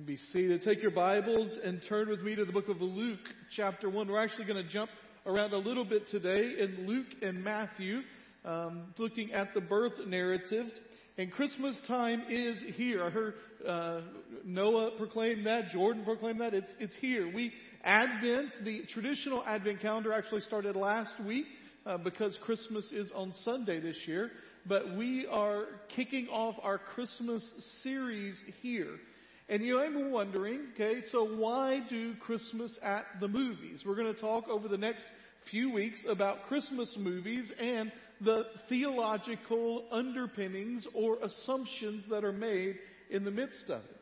You can be seated. Take your Bibles and turn with me to the book of Luke, chapter 1. We're actually going to jump around a little bit today in Luke and Matthew, um, looking at the birth narratives. And Christmas time is here. I heard uh, Noah proclaim that, Jordan proclaim that. It's, it's here. We Advent, the traditional Advent calendar actually started last week uh, because Christmas is on Sunday this year. But we are kicking off our Christmas series here. And you may be wondering, okay, so why do Christmas at the movies? We're going to talk over the next few weeks about Christmas movies and the theological underpinnings or assumptions that are made in the midst of it.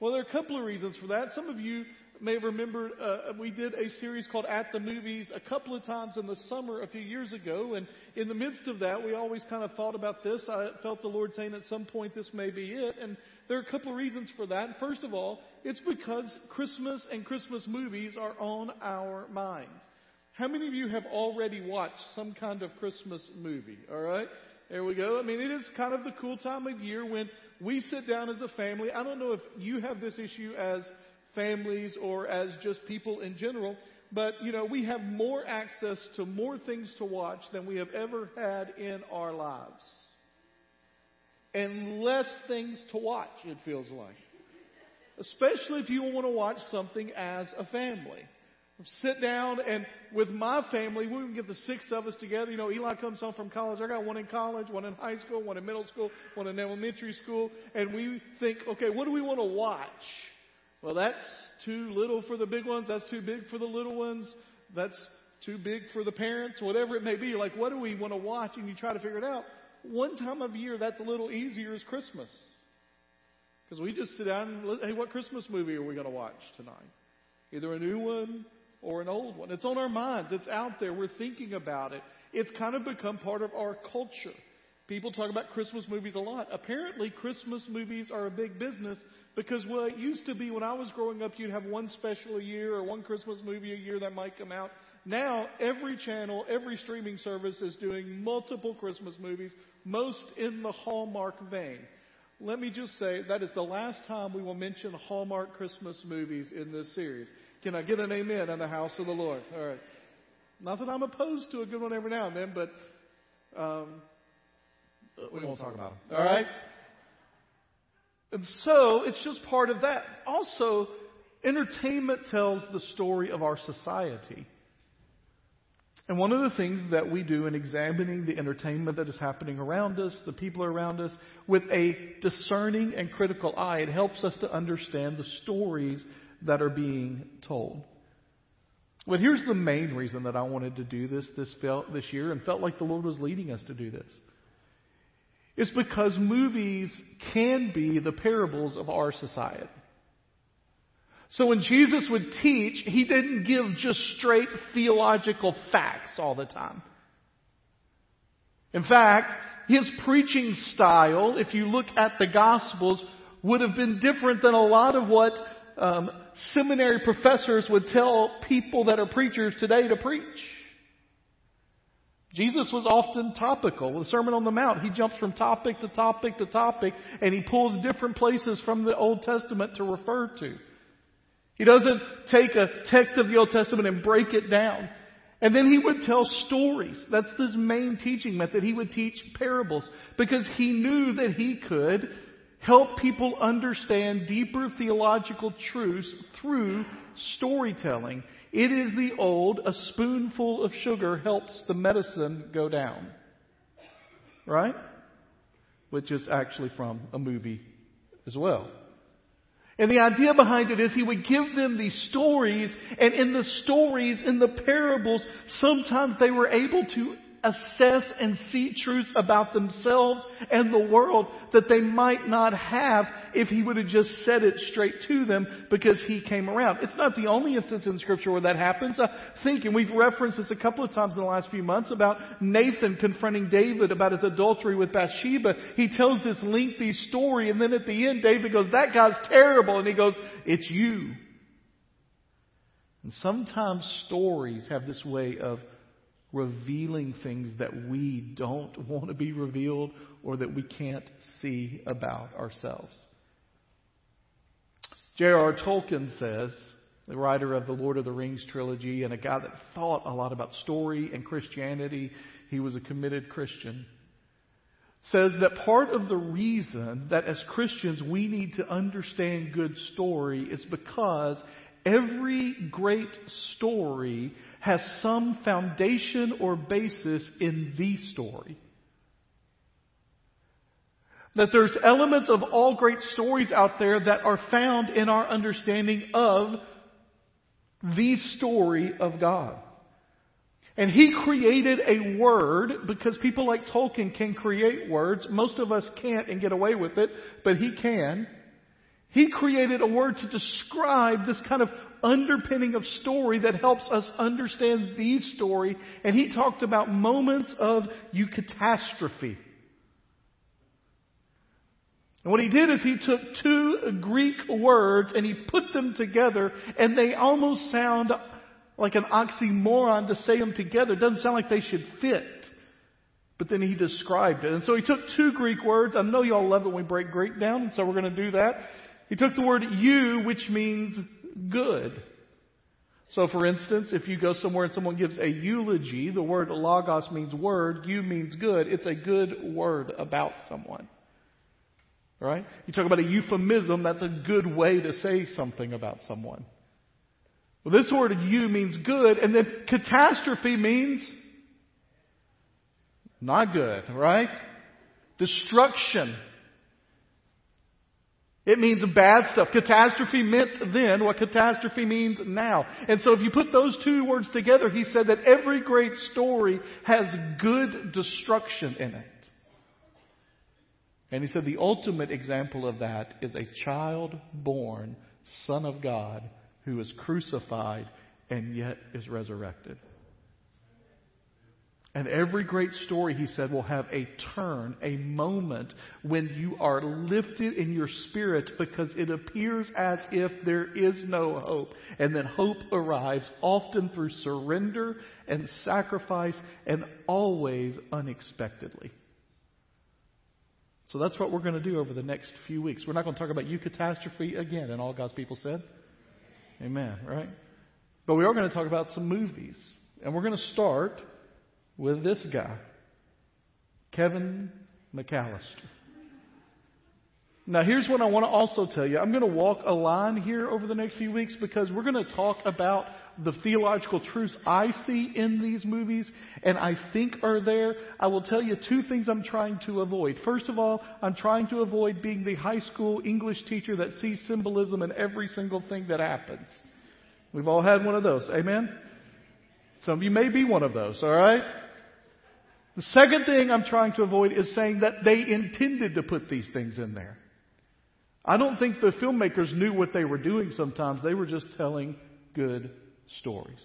Well, there are a couple of reasons for that. Some of you may have remembered uh, we did a series called At the Movies a couple of times in the summer a few years ago, and in the midst of that, we always kind of thought about this. I felt the Lord saying at some point this may be it, and there are a couple of reasons for that. First of all, it's because Christmas and Christmas movies are on our minds. How many of you have already watched some kind of Christmas movie? All right. There we go. I mean, it is kind of the cool time of year when we sit down as a family. I don't know if you have this issue as families or as just people in general. But, you know, we have more access to more things to watch than we have ever had in our lives. And less things to watch, it feels like. Especially if you want to watch something as a family. Sit down and with my family, we can get the six of us together. You know, Eli comes home from college. I got one in college, one in high school, one in middle school, one in elementary school. And we think, okay, what do we want to watch? Well, that's too little for the big ones. That's too big for the little ones. That's too big for the parents, whatever it may be. You're like, what do we want to watch? And you try to figure it out. One time of year that's a little easier is Christmas. Because we just sit down and, hey, what Christmas movie are we going to watch tonight? Either a new one or an old one. It's on our minds. It's out there. We're thinking about it. It's kind of become part of our culture. People talk about Christmas movies a lot. Apparently, Christmas movies are a big business because what it used to be when I was growing up, you'd have one special a year or one Christmas movie a year that might come out. Now, every channel, every streaming service is doing multiple Christmas movies, most in the Hallmark vein. Let me just say that is the last time we will mention Hallmark Christmas movies in this series. Can I get an amen in the house of the Lord? All right. Not that I'm opposed to a good one every now and then, but um, we won't talk about them. All right? And so it's just part of that. Also, entertainment tells the story of our society. And one of the things that we do in examining the entertainment that is happening around us, the people around us, with a discerning and critical eye, it helps us to understand the stories that are being told. But here's the main reason that I wanted to do this this, felt, this year and felt like the Lord was leading us to do this is because movies can be the parables of our society. So when Jesus would teach, he didn't give just straight theological facts all the time. In fact, his preaching style, if you look at the Gospels, would have been different than a lot of what um, seminary professors would tell people that are preachers today to preach. Jesus was often topical. With the Sermon on the Mount, he jumps from topic to topic to topic, and he pulls different places from the Old Testament to refer to. He doesn't take a text of the Old Testament and break it down. And then he would tell stories. That's his main teaching method. He would teach parables because he knew that he could help people understand deeper theological truths through storytelling. It is the old, a spoonful of sugar helps the medicine go down. Right? Which is actually from a movie as well. And the idea behind it is he would give them these stories, and in the stories, in the parables, sometimes they were able to assess and see truths about themselves and the world that they might not have if he would have just said it straight to them because he came around. It's not the only instance in scripture where that happens. I think, and we've referenced this a couple of times in the last few months about Nathan confronting David about his adultery with Bathsheba. He tells this lengthy story and then at the end David goes, that guy's terrible. And he goes, it's you. And sometimes stories have this way of revealing things that we don't want to be revealed or that we can't see about ourselves. J.R.R. Tolkien says, the writer of the Lord of the Rings trilogy and a guy that thought a lot about story and Christianity, he was a committed Christian, says that part of the reason that as Christians we need to understand good story is because every great story has some foundation or basis in the story. That there's elements of all great stories out there that are found in our understanding of the story of God. And he created a word because people like Tolkien can create words. Most of us can't and get away with it, but he can. He created a word to describe this kind of underpinning of story that helps us understand the story. And he talked about moments of eucatastrophe. And what he did is he took two Greek words and he put them together and they almost sound like an oxymoron to say them together. It doesn't sound like they should fit. But then he described it. And so he took two Greek words. I know y'all love it when we break Greek down, and so we're going to do that. He took the word you, which means good. So for instance, if you go somewhere and someone gives a eulogy, the word logos means word, you means good. It's a good word about someone. Right? You talk about a euphemism, that's a good way to say something about someone. Well, this word you means good, and then catastrophe means not good, right? Destruction. It means bad stuff. Catastrophe meant then what catastrophe means now. And so if you put those two words together, he said that every great story has good destruction in it. And he said the ultimate example of that is a child born Son of God who is crucified and yet is resurrected. And every great story, he said, will have a turn, a moment when you are lifted in your spirit because it appears as if there is no hope. And then hope arrives often through surrender and sacrifice and always unexpectedly. So that's what we're going to do over the next few weeks. We're not going to talk about eucatastrophe again, and all God's people said. Amen, right? But we are going to talk about some movies. And we're going to start with this guy, Kevin McAllister. Now, here's what I want to also tell you. I'm going to walk a line here over the next few weeks because we're going to talk about the theological truths I see in these movies and I think are there. I will tell you two things I'm trying to avoid. First of all, I'm trying to avoid being the high school English teacher that sees symbolism in every single thing that happens. We've all had one of those. Amen? Some of you may be one of those, alright? The second thing I'm trying to avoid is saying that they intended to put these things in there. I don't think the filmmakers knew what they were doing sometimes. They were just telling good stories.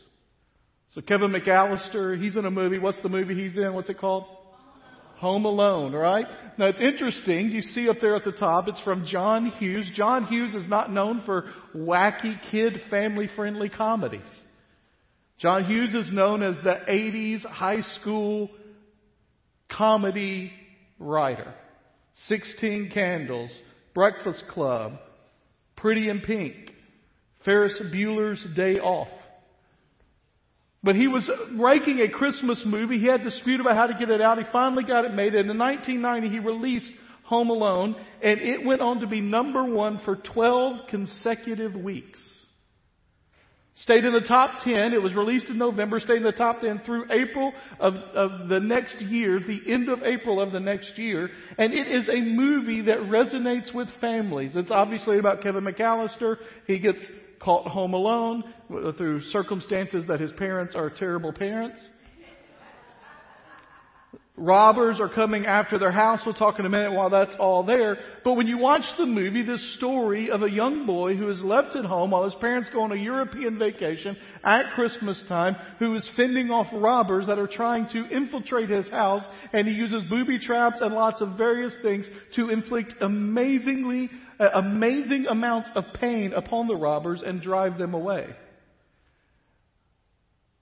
So Kevin McAllister, he's in a movie. What's the movie he's in? What's it called? Home Alone, right? Now it's interesting. You see up there at the top, it's from John Hughes. John Hughes is not known for wacky kid family friendly comedies. John Hughes is known as the 80s high school comedy writer. 16 Candles, Breakfast Club, Pretty in Pink, Ferris Bueller's Day Off. But he was making a Christmas movie. He had a dispute about how to get it out. He finally got it made. And in 1990, he released Home Alone, and it went on to be number one for 12 consecutive weeks. Stayed in the top 10. It was released in November, stayed in the top 10 through April of, of the next year, the end of April of the next year. And it is a movie that resonates with families. It's obviously about Kevin McAllister. He gets caught home alone uh, through circumstances that his parents are terrible parents. Robbers are coming after their house. We'll talk in a minute while that's all there. But when you watch the movie, this story of a young boy who is left at home while his parents go on a European vacation at Christmas time, who is fending off robbers that are trying to infiltrate his house, and he uses booby traps and lots of various things to inflict amazingly, uh, amazing amounts of pain upon the robbers and drive them away.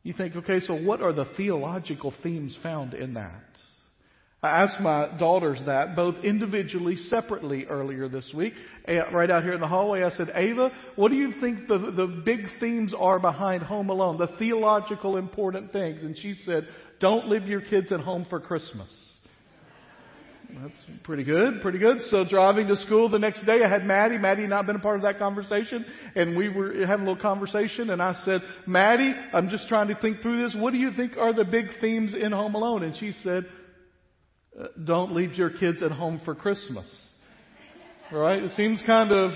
You think, okay, so what are the theological themes found in that? I asked my daughters that both individually, separately earlier this week. Eh, right out here in the hallway, I said, Ava, what do you think the, the big themes are behind Home Alone? The theological important things. And she said, don't leave your kids at home for Christmas. That's pretty good, pretty good. So driving to school the next day, I had Maddie. Maddie and I been a part of that conversation, and we were having a little conversation, and I said, Maddie, I'm just trying to think through this. What do you think are the big themes in Home Alone? And she said, don't leave your kids at home for Christmas. Right? It seems kind of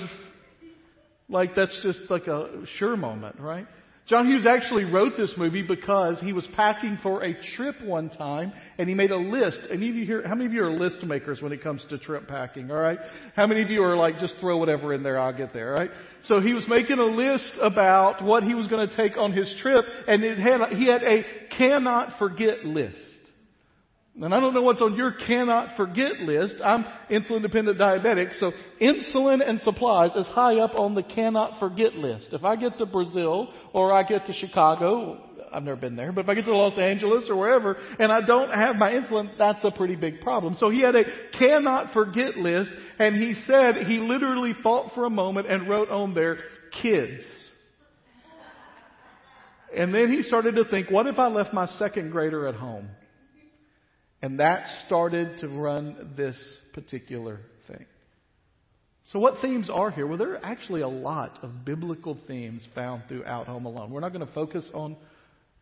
like that's just like a sure moment, right? John Hughes actually wrote this movie because he was packing for a trip one time and he made a list. Of you here, how many of you are list makers when it comes to trip packing, alright? How many of you are like, just throw whatever in there, I'll get there, alright? So he was making a list about what he was going to take on his trip and it had, he had a cannot forget list. And I don't know what's on your cannot forget list. I'm insulin dependent diabetic, so insulin and supplies is high up on the cannot forget list. If I get to Brazil or I get to Chicago, I've never been there, but if I get to Los Angeles or wherever and I don't have my insulin, that's a pretty big problem. So he had a cannot forget list and he said he literally thought for a moment and wrote on there, kids. And then he started to think, what if I left my second grader at home? And that started to run this particular thing. So what themes are here? Well, there are actually a lot of biblical themes found throughout Home Alone. We're not going to focus on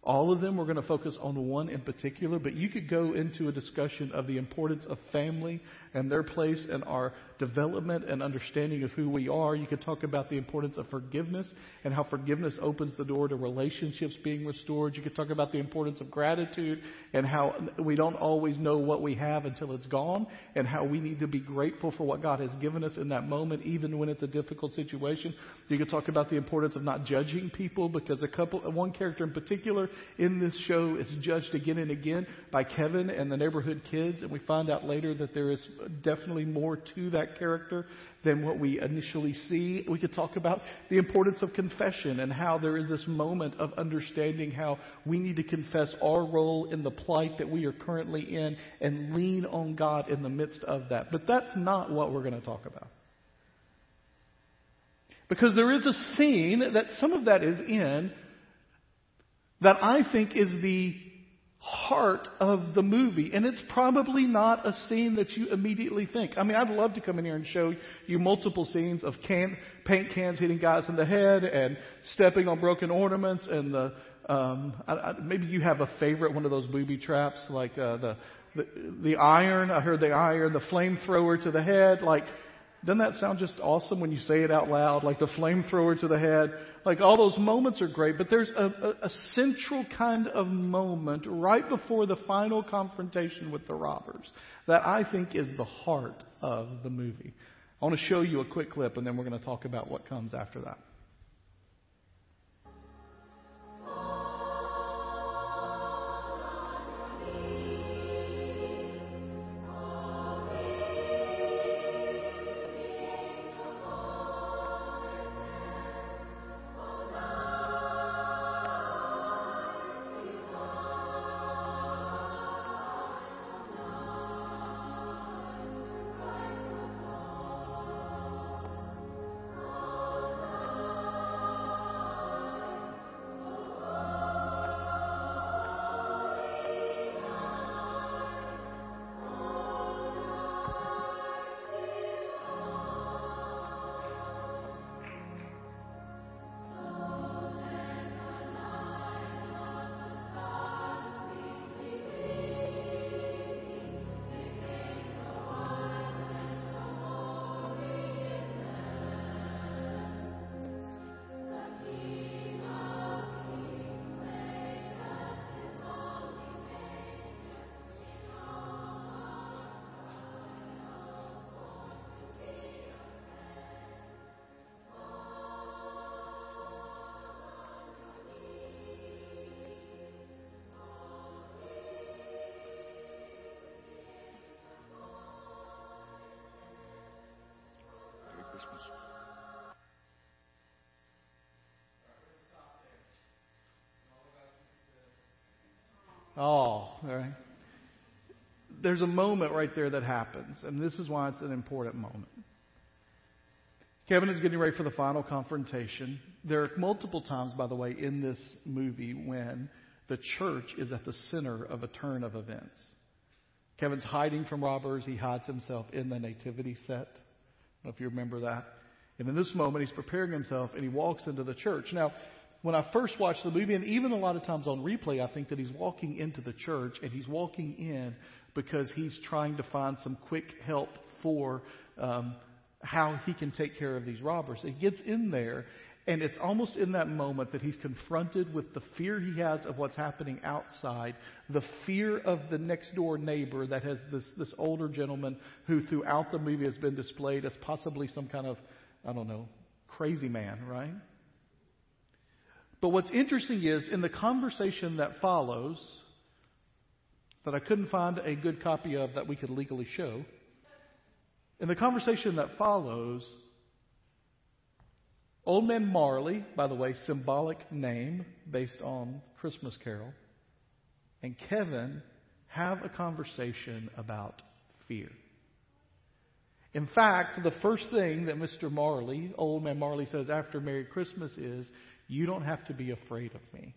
all of them. We're going to focus on one in particular, but you could go into a discussion of the importance of family and their place in our development and understanding of who we are. You could talk about the importance of forgiveness and how forgiveness opens the door to relationships being restored. You could talk about the importance of gratitude and how we don't always know what we have until it's gone and how we need to be grateful for what God has given us in that moment, even when it's a difficult situation. You could talk about the importance of not judging people because a couple, one character in particular in this show is judged again and again by Kevin and the neighborhood kids, and we find out later that there is definitely more to that character than what we initially see. We could talk about the importance of confession and how there is this moment of understanding how we need to confess our role in the plight that we are currently in and lean on God in the midst of that. But that's not what we're going to talk about. Because there is a scene that some of that is in that I think is the heart of the movie. And it's probably not a scene that you immediately think. I mean, I'd love to come in here and show you multiple scenes of can, paint cans hitting guys in the head and stepping on broken ornaments and the, um, I, I, maybe you have a favorite one of those booby traps, like uh, the, the the iron. I heard the iron, the flamethrower to the head. Like doesn't that sound just awesome when you say it out loud? Like the flamethrower to the head. Like all those moments are great, but there's a, a, a, central kind of moment right before the final confrontation with the robbers that I think is the heart of the movie. I want to show you a quick clip and then we're going to talk about what comes after that. Oh, all right. there's a moment right there that happens, and this is why it's an important moment. Kevin is getting ready for the final confrontation. There are multiple times, by the way, in this movie when the church is at the center of a turn of events. Kevin's hiding from robbers. He hides himself in the nativity set. I don't know if you remember that. And in this moment, he's preparing himself and he walks into the church. Now, when I first watched the movie, and even a lot of times on replay, I think that he's walking into the church and he's walking in because he's trying to find some quick help for um, how he can take care of these robbers. He gets in there, and it's almost in that moment that he's confronted with the fear he has of what's happening outside, the fear of the next door neighbor that has this, this older gentleman who throughout the movie has been displayed as possibly some kind of, I don't know, crazy man, right? But what's interesting is in the conversation that follows, that I couldn't find a good copy of that we could legally show, in the conversation that follows, Old Man Marley, by the way, symbolic name based on Christmas Carol, and Kevin have a conversation about fear. In fact, the first thing that Mr. Marley, Old Man Marley, says after Merry Christmas is, You don't have to be afraid of me.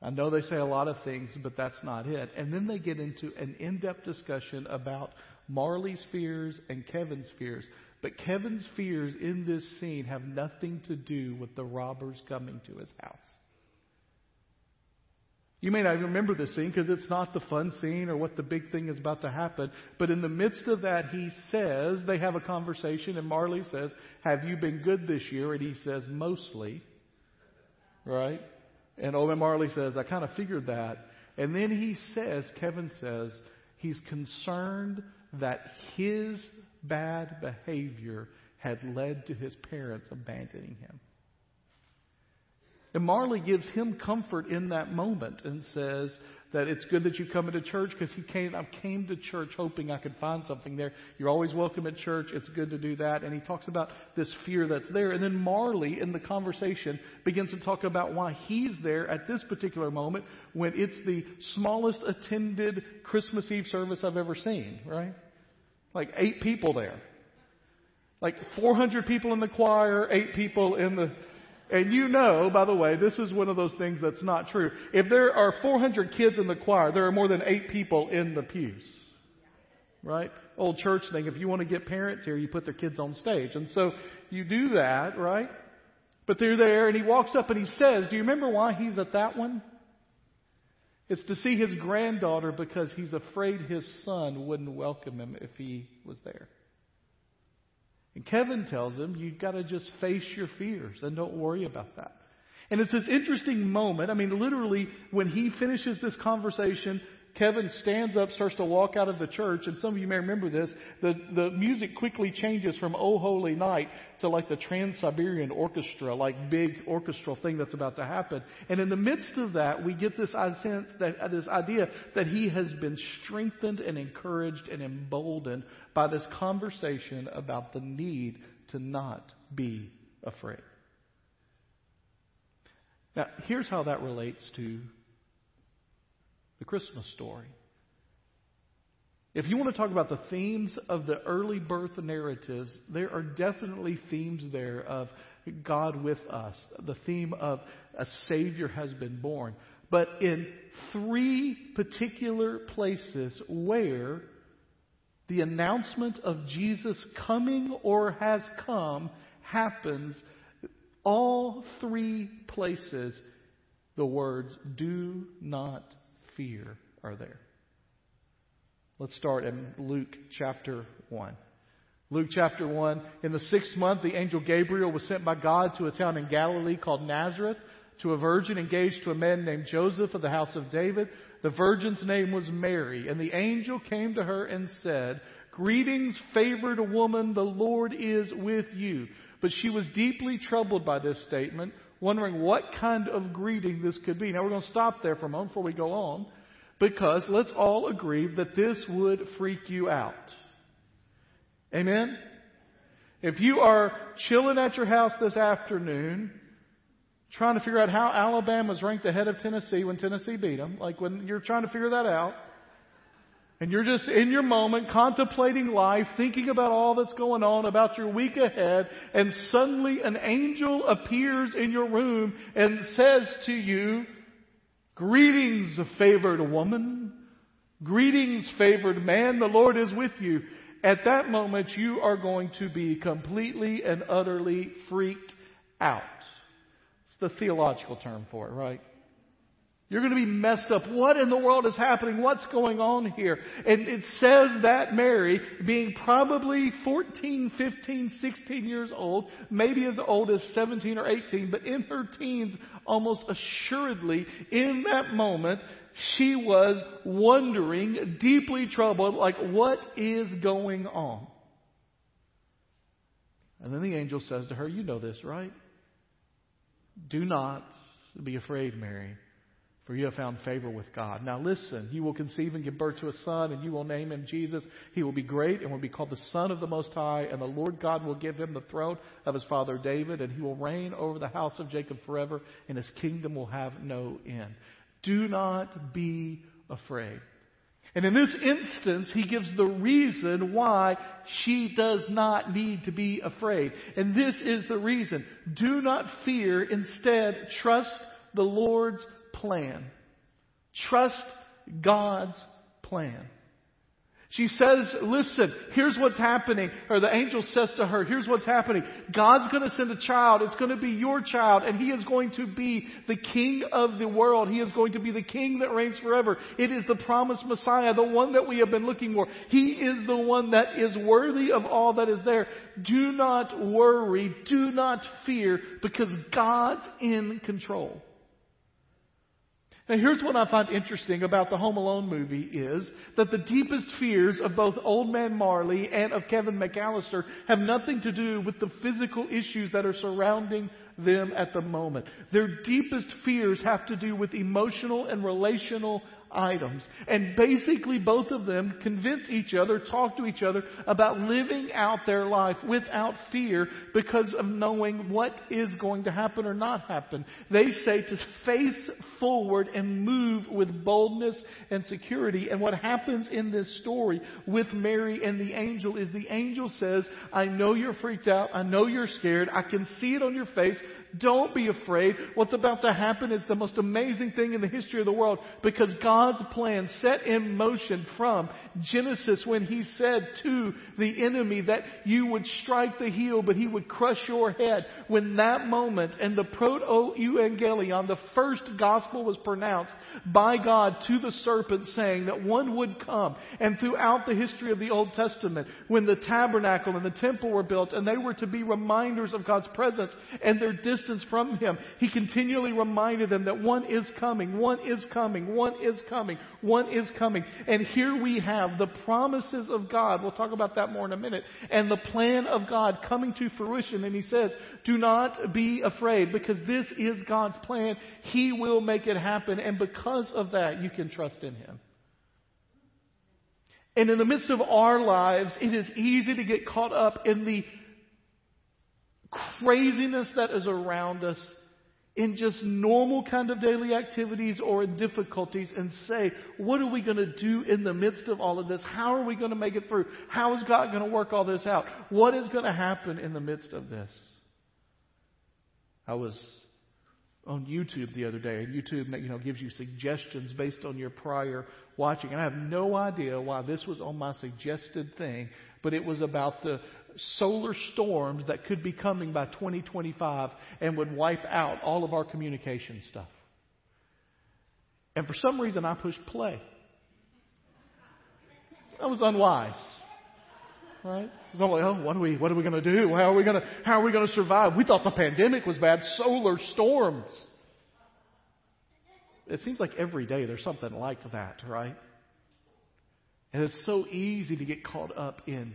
I know they say a lot of things, but that's not it. And then they get into an in depth discussion about Marley's fears and Kevin's fears. But Kevin's fears in this scene have nothing to do with the robbers coming to his house. You may not even remember this scene because it's not the fun scene or what the big thing is about to happen. But in the midst of that, he says, they have a conversation, and Marley says, Have you been good this year? And he says, Mostly. Right? And Owen Marley says, I kind of figured that. And then he says, Kevin says, he's concerned that his bad behavior had led to his parents abandoning him. And Marley gives him comfort in that moment and says, that it's good that you come into church because he came, I came to church hoping I could find something there. You're always welcome at church. It's good to do that. And he talks about this fear that's there. And then Marley in the conversation begins to talk about why he's there at this particular moment when it's the smallest attended Christmas Eve service I've ever seen, right? Like eight people there. Like 400 people in the choir, eight people in the and you know, by the way, this is one of those things that's not true. If there are 400 kids in the choir, there are more than eight people in the pews. Right? Old church thing. If you want to get parents here, you put their kids on stage. And so you do that, right? But they're there and he walks up and he says, Do you remember why he's at that one? It's to see his granddaughter because he's afraid his son wouldn't welcome him if he was there. And Kevin tells him, you've got to just face your fears and don't worry about that. And it's this interesting moment. I mean, literally, when he finishes this conversation, Kevin stands up, starts to walk out of the church, and some of you may remember this. The, the music quickly changes from Oh Holy Night to like the Trans Siberian Orchestra, like big orchestral thing that's about to happen. And in the midst of that, we get this sense that uh, this idea that he has been strengthened and encouraged and emboldened by this conversation about the need to not be afraid. Now, here's how that relates to the Christmas story. If you want to talk about the themes of the early birth narratives, there are definitely themes there of God with us, the theme of a Savior has been born. But in three particular places where the announcement of Jesus coming or has come happens, all three places the words do not fear are there. Let's start in Luke chapter 1. Luke chapter 1. In the sixth month, the angel Gabriel was sent by God to a town in Galilee called Nazareth to a virgin engaged to a man named Joseph of the house of David. The virgin's name was Mary. And the angel came to her and said, Greetings, favored woman, the Lord is with you. But she was deeply troubled by this statement wondering what kind of greeting this could be. Now we're going to stop there for a moment before we go on because let's all agree that this would freak you out. Amen? If you are chilling at your house this afternoon, trying to figure out how Alabama's ranked ahead of Tennessee when Tennessee beat them, like when you're trying to figure that out, And you're just in your moment contemplating life, thinking about all that's going on, about your week ahead, and suddenly an angel appears in your room and says to you, Greetings, favored woman. Greetings, favored man. The Lord is with you. At that moment, you are going to be completely and utterly freaked out. It's the theological term for it, right? You're going to be messed up. What in the world is happening? What's going on here? And it says that Mary, being probably 14, 15, 16 years old, maybe as old as 17 or 18, but in her teens, almost assuredly, in that moment, she was wondering, deeply troubled, like, what is going on? And then the angel says to her, You know this, right? Do not be afraid, Mary for you have found favor with God. Now listen, you will conceive and give birth to a son, and you will name him Jesus. He will be great and will be called the Son of the Most High, and the Lord God will give him the throne of his father David, and he will reign over the house of Jacob forever, and his kingdom will have no end. Do not be afraid. And in this instance, he gives the reason why she does not need to be afraid. And this is the reason. Do not fear. Instead, trust the Lord's plan. Trust God's plan. She says, listen, here's what's happening. Or the angel says to her, here's what's happening. God's going to send a child. It's going to be your child. And he is going to be the king of the world. He is going to be the king that reigns forever. It is the promised Messiah, the one that we have been looking for. He is the one that is worthy of all that is there. Do not worry. Do not fear because God's in control. Now here's what I find interesting about the Home Alone movie is that the deepest fears of both Old Man Marley and of Kevin McAllister have nothing to do with the physical issues that are surrounding them at the moment. Their deepest fears have to do with emotional and relational items. And basically both of them convince each other, talk to each other about living out their life without fear because of knowing what is going to happen or not happen. They say to face forward and move with boldness and security. And what happens in this story with Mary and the angel is the angel says, I know you're freaked out. I know you're scared. I can see it on your face. Don't be afraid. What's about to happen is the most amazing thing in the history of the world because God's plan set in motion from Genesis when He said to the enemy that you would strike the heel but He would crush your head. When that moment and the proto-evangelion, the first gospel was pronounced by God to the serpent saying that one would come and throughout the history of the Old Testament when the tabernacle and the temple were built and they were to be reminders of God's presence and their distance distance from him, he continually reminded them that one is coming, one is coming, one is coming, one is coming. And here we have the promises of God. We'll talk about that more in a minute. And the plan of God coming to fruition. And he says, do not be afraid because this is God's plan. He will make it happen. And because of that, you can trust in him. And in the midst of our lives, it is easy to get caught up in the craziness that is around us in just normal kind of daily activities or in difficulties and say, what are we going to do in the midst of all of this? How are we going to make it through? How is God going to work all this out? What is going to happen in the midst of this? I was on YouTube the other day, and YouTube you know gives you suggestions based on your prior watching. And I have no idea why this was on my suggested thing, but it was about the solar storms that could be coming by 2025 and would wipe out all of our communication stuff. And for some reason, I pushed play. That was unwise. Right? So I'm like, oh, what are we, what are we going to do? How are we going to, how are we going to survive? We thought the pandemic was bad. Solar storms. It seems like every day there's something like that, right? And it's so easy to get caught up in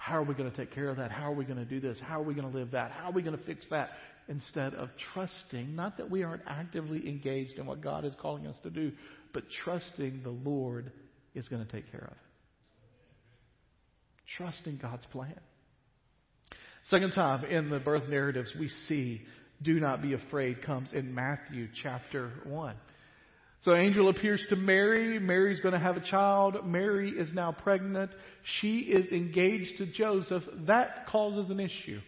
how are we going to take care of that? How are we going to do this? How are we going to live that? How are we going to fix that? Instead of trusting, not that we aren't actively engaged in what God is calling us to do, but trusting the Lord is going to take care of it. Trusting God's plan. Second time in the birth narratives, we see do not be afraid comes in Matthew chapter 1. So angel appears to Mary. Mary's going to have a child. Mary is now pregnant. She is engaged to Joseph. That causes an issue.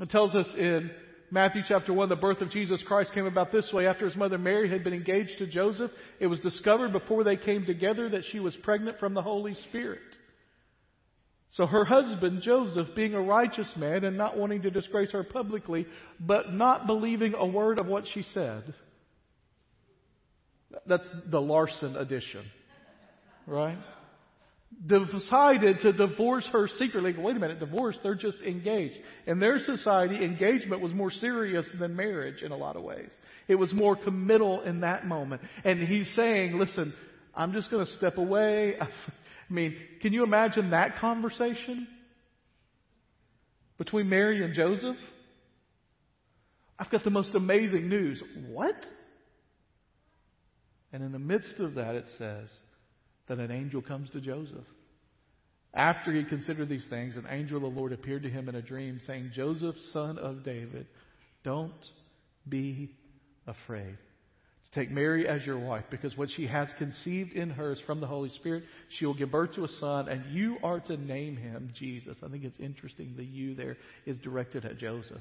It tells us in Matthew chapter 1, the birth of Jesus Christ came about this way. After his mother Mary had been engaged to Joseph, it was discovered before they came together that she was pregnant from the Holy Spirit. So her husband, Joseph, being a righteous man and not wanting to disgrace her publicly, but not believing a word of what she said. That's the Larson edition. Right? Decided to divorce her secretly. Wait a minute, divorce, they're just engaged. In their society, engagement was more serious than marriage in a lot of ways. It was more committal in that moment. And he's saying, listen, I'm just going to step away. I mean, can you imagine that conversation between Mary and Joseph? I've got the most amazing news. What? And in the midst of that, it says that an angel comes to Joseph. After he considered these things, an angel of the Lord appeared to him in a dream, saying, Joseph, son of David, don't be afraid Take Mary as your wife, because what she has conceived in her is from the Holy Spirit. She will give birth to a son, and you are to name him Jesus. I think it's interesting the you there is directed at Joseph,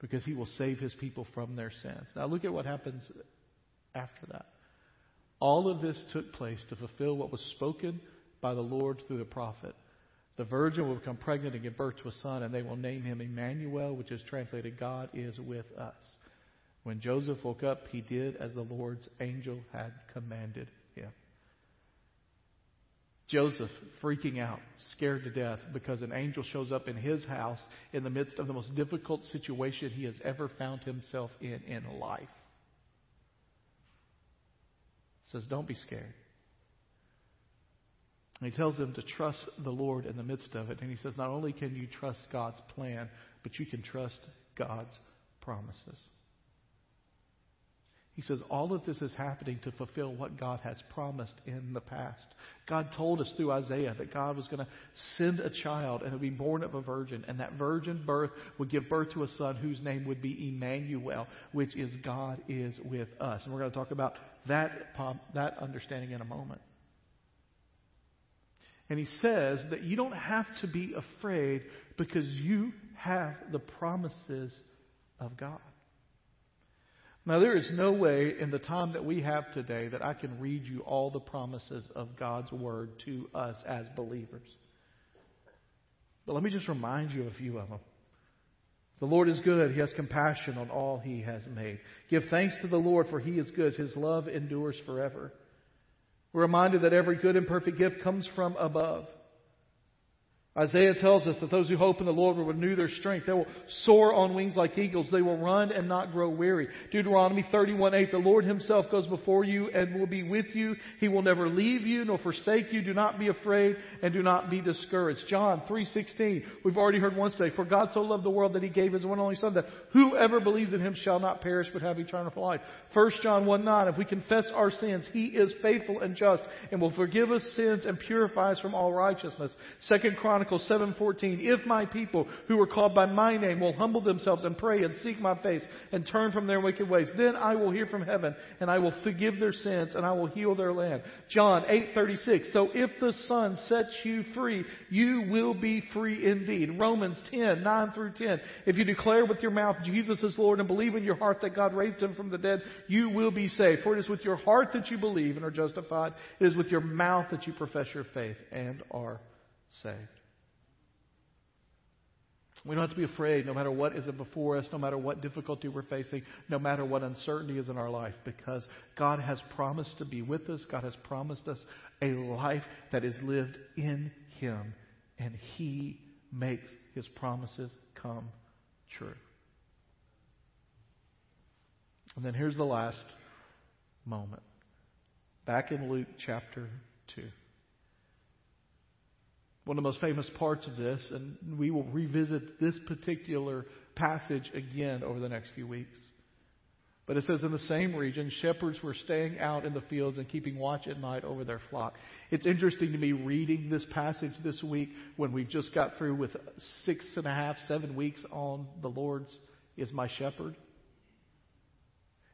because he will save his people from their sins. Now look at what happens after that. All of this took place to fulfill what was spoken by the Lord through the prophet. The virgin will become pregnant and give birth to a son, and they will name him Emmanuel, which is translated God is with us. When Joseph woke up, he did as the Lord's angel had commanded him. Joseph freaking out, scared to death because an angel shows up in his house in the midst of the most difficult situation he has ever found himself in in life. Says, Don't be scared. And he tells them to trust the Lord in the midst of it. And he says, Not only can you trust God's plan, but you can trust God's promises. He says all of this is happening to fulfill what God has promised in the past. God told us through Isaiah that God was going to send a child and it would be born of a virgin, and that virgin birth would give birth to a son whose name would be Emmanuel, which is God is with us. And we're going to talk about that, that understanding in a moment. And he says that you don't have to be afraid because you have the promises of God. Now, there is no way in the time that we have today that I can read you all the promises of God's Word to us as believers. But let me just remind you of a few of them. The Lord is good. He has compassion on all He has made. Give thanks to the Lord, for He is good. His love endures forever. We're reminded that every good and perfect gift comes from above. Isaiah tells us that those who hope in the Lord will renew their strength. They will soar on wings like eagles. They will run and not grow weary. Deuteronomy 31:8. The Lord himself goes before you and will be with you. He will never leave you nor forsake you. Do not be afraid and do not be discouraged. John 3:16. We've already heard once today. For God so loved the world that he gave his one only son that whoever believes in him shall not perish but have eternal life. 1 John 1:9. If we confess our sins, he is faithful and just and will forgive us sins and purify us from all righteousness. 2 Chronicles Chronicles 7:14, "If my people who are called by my name will humble themselves and pray and seek my face and turn from their wicked ways, then I will hear from heaven and I will forgive their sins and I will heal their land." John 8:36, "So if the Son sets you free, you will be free indeed." Romans 10:9 through 10, "If you declare with your mouth Jesus is Lord and believe in your heart that God raised him from the dead, you will be saved. For it is with your heart that you believe and are justified. It is with your mouth that you profess your faith and are saved." We don't have to be afraid no matter what is before us, no matter what difficulty we're facing, no matter what uncertainty is in our life, because God has promised to be with us. God has promised us a life that is lived in Him, and He makes His promises come true. And then here's the last moment. Back in Luke chapter 2 one of the most famous parts of this, and we will revisit this particular passage again over the next few weeks. But it says in the same region, shepherds were staying out in the fields and keeping watch at night over their flock. It's interesting to me reading this passage this week when we just got through with six and a half, seven weeks on the Lord's is my shepherd.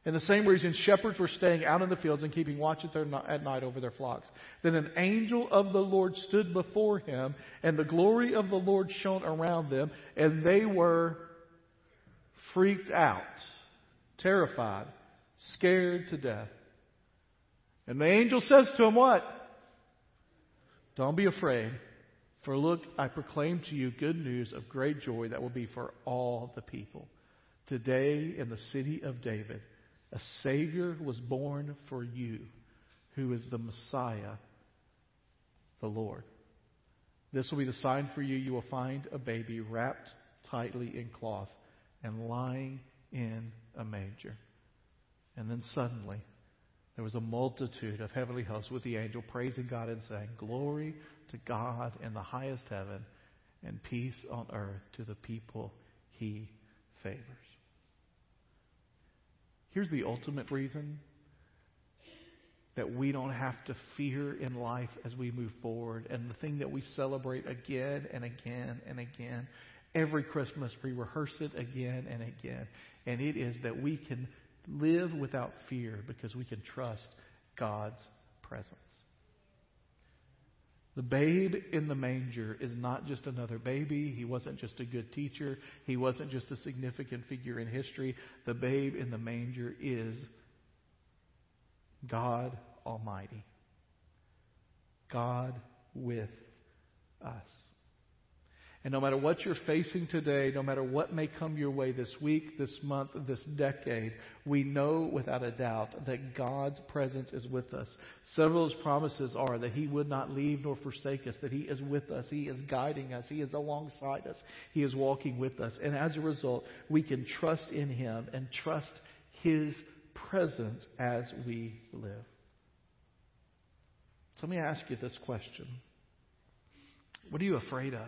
In the same reason, shepherds were staying out in the fields and keeping watch at, night over their flocks. Then an angel of the Lord stood before him, and the glory of the Lord shone around them, and they were freaked out, terrified, scared to death. And the angel says to him, What? Don't be afraid, for look, I proclaim to you good news of great joy that will be for all the people. Today in the city of David, a Savior was born for you, who is the Messiah, the Lord. This will be the sign for you. You will find a baby wrapped tightly in cloth and lying in a manger. And then suddenly, there was a multitude of heavenly hosts with the angel praising God and saying, Glory to God in the highest heaven, and peace on earth to the people he favors. Here's the ultimate reason that we don't have to fear in life as we move forward, and the thing that we celebrate again and again and again. Every Christmas, we rehearse it again and again. And it is that we can live without fear because we can trust God's presence. The babe in the manger is not just another baby. He wasn't just a good teacher. He wasn't just a significant figure in history. The babe in the manger is God Almighty. God with us. And no matter what you're facing today, no matter what may come your way this week, this month, this decade, we know without a doubt that God's presence is with us. Several of His promises are that He would not leave nor forsake us, that He is with us, He is guiding us, He is alongside us, He is walking with us. And as a result, we can trust in Him and trust His presence as we live. So let me ask you this question What are you afraid of?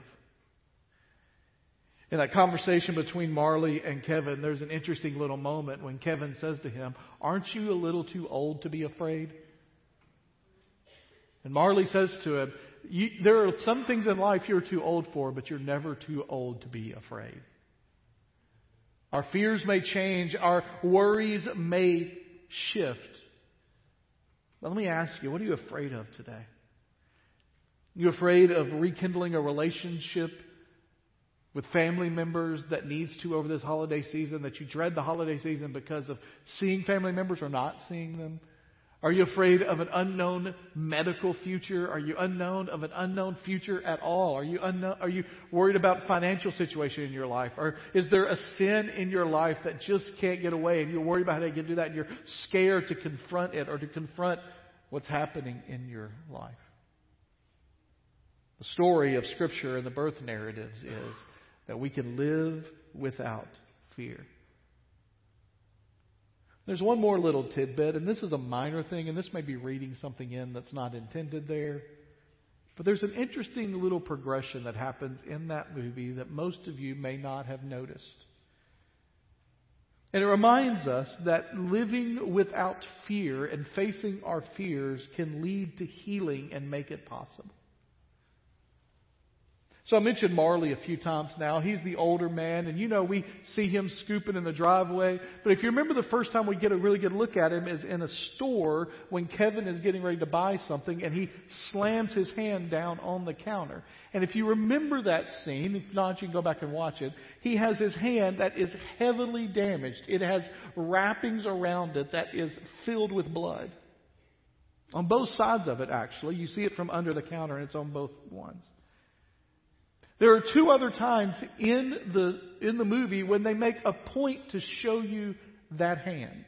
In that conversation between Marley and Kevin, there's an interesting little moment when Kevin says to him, Aren't you a little too old to be afraid? And Marley says to him, There are some things in life you're too old for, but you're never too old to be afraid. Our fears may change, our worries may shift. But let me ask you, what are you afraid of today? Are you afraid of rekindling a relationship with family members that needs to over this holiday season, that you dread the holiday season because of seeing family members or not seeing them? Are you afraid of an unknown medical future? Are you unknown of an unknown future at all? Are you unknown, are you worried about financial situation in your life? Or is there a sin in your life that just can't get away and you're worried about how can do that and you're scared to confront it or to confront what's happening in your life? The story of Scripture and the birth narratives is that we can live without fear. There's one more little tidbit, and this is a minor thing, and this may be reading something in that's not intended there. But there's an interesting little progression that happens in that movie that most of you may not have noticed. And it reminds us that living without fear and facing our fears can lead to healing and make it possible. So I mentioned Marley a few times now. He's the older man, and you know we see him scooping in the driveway. But if you remember the first time we get a really good look at him is in a store when Kevin is getting ready to buy something and he slams his hand down on the counter. And if you remember that scene, if not, you can go back and watch it. He has his hand that is heavily damaged. It has wrappings around it that is filled with blood. On both sides of it, actually. You see it from under the counter and it's on both ones. There are two other times in the, in the movie when they make a point to show you that hand.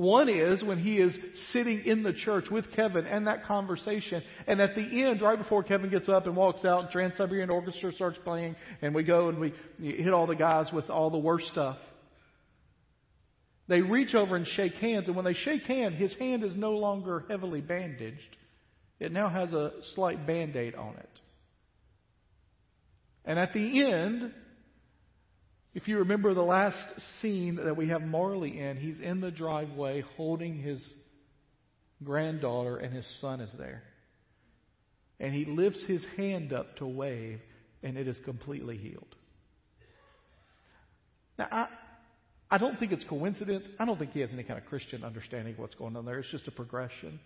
One is when he is sitting in the church with Kevin and that conversation. And at the end, right before Kevin gets up and walks out, Trans Siberian Orchestra starts playing, and we go and we hit all the guys with all the worst stuff. They reach over and shake hands, and when they shake hands, his hand is no longer heavily bandaged. It now has a slight band aid on it. And at the end, if you remember the last scene that we have Marley in, he's in the driveway holding his granddaughter, and his son is there. And he lifts his hand up to wave, and it is completely healed. Now, I, I don't think it's coincidence. I don't think he has any kind of Christian understanding of what's going on there. It's just a progression.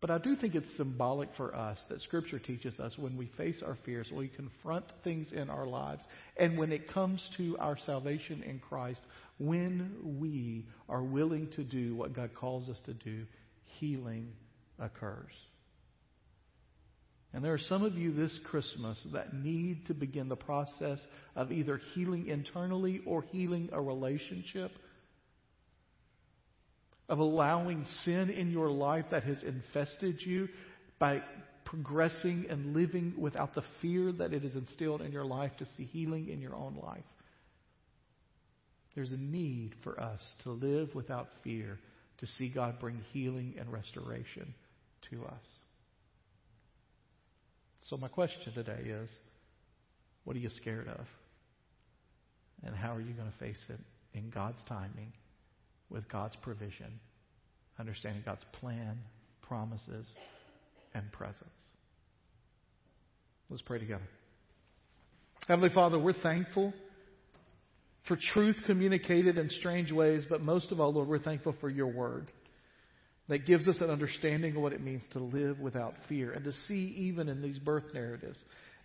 But I do think it's symbolic for us that Scripture teaches us when we face our fears, when we confront things in our lives, and when it comes to our salvation in Christ, when we are willing to do what God calls us to do, healing occurs. And there are some of you this Christmas that need to begin the process of either healing internally or healing a relationship of allowing sin in your life that has infested you by progressing and living without the fear that it has instilled in your life to see healing in your own life. There's a need for us to live without fear to see God bring healing and restoration to us. So, my question today is what are you scared of? And how are you going to face it in God's timing? With God's provision, understanding God's plan, promises, and presence. Let's pray together. Heavenly Father, we're thankful for truth communicated in strange ways, but most of all, Lord, we're thankful for your word that gives us an understanding of what it means to live without fear and to see, even in these birth narratives,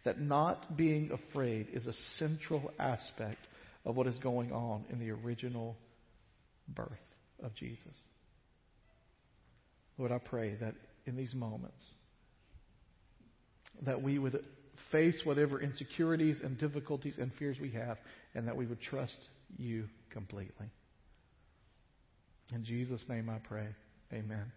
that not being afraid is a central aspect of what is going on in the original birth of Jesus. Lord, I pray that in these moments, that we would face whatever insecurities and difficulties and fears we have, and that we would trust you completely. In Jesus' name I pray. Amen.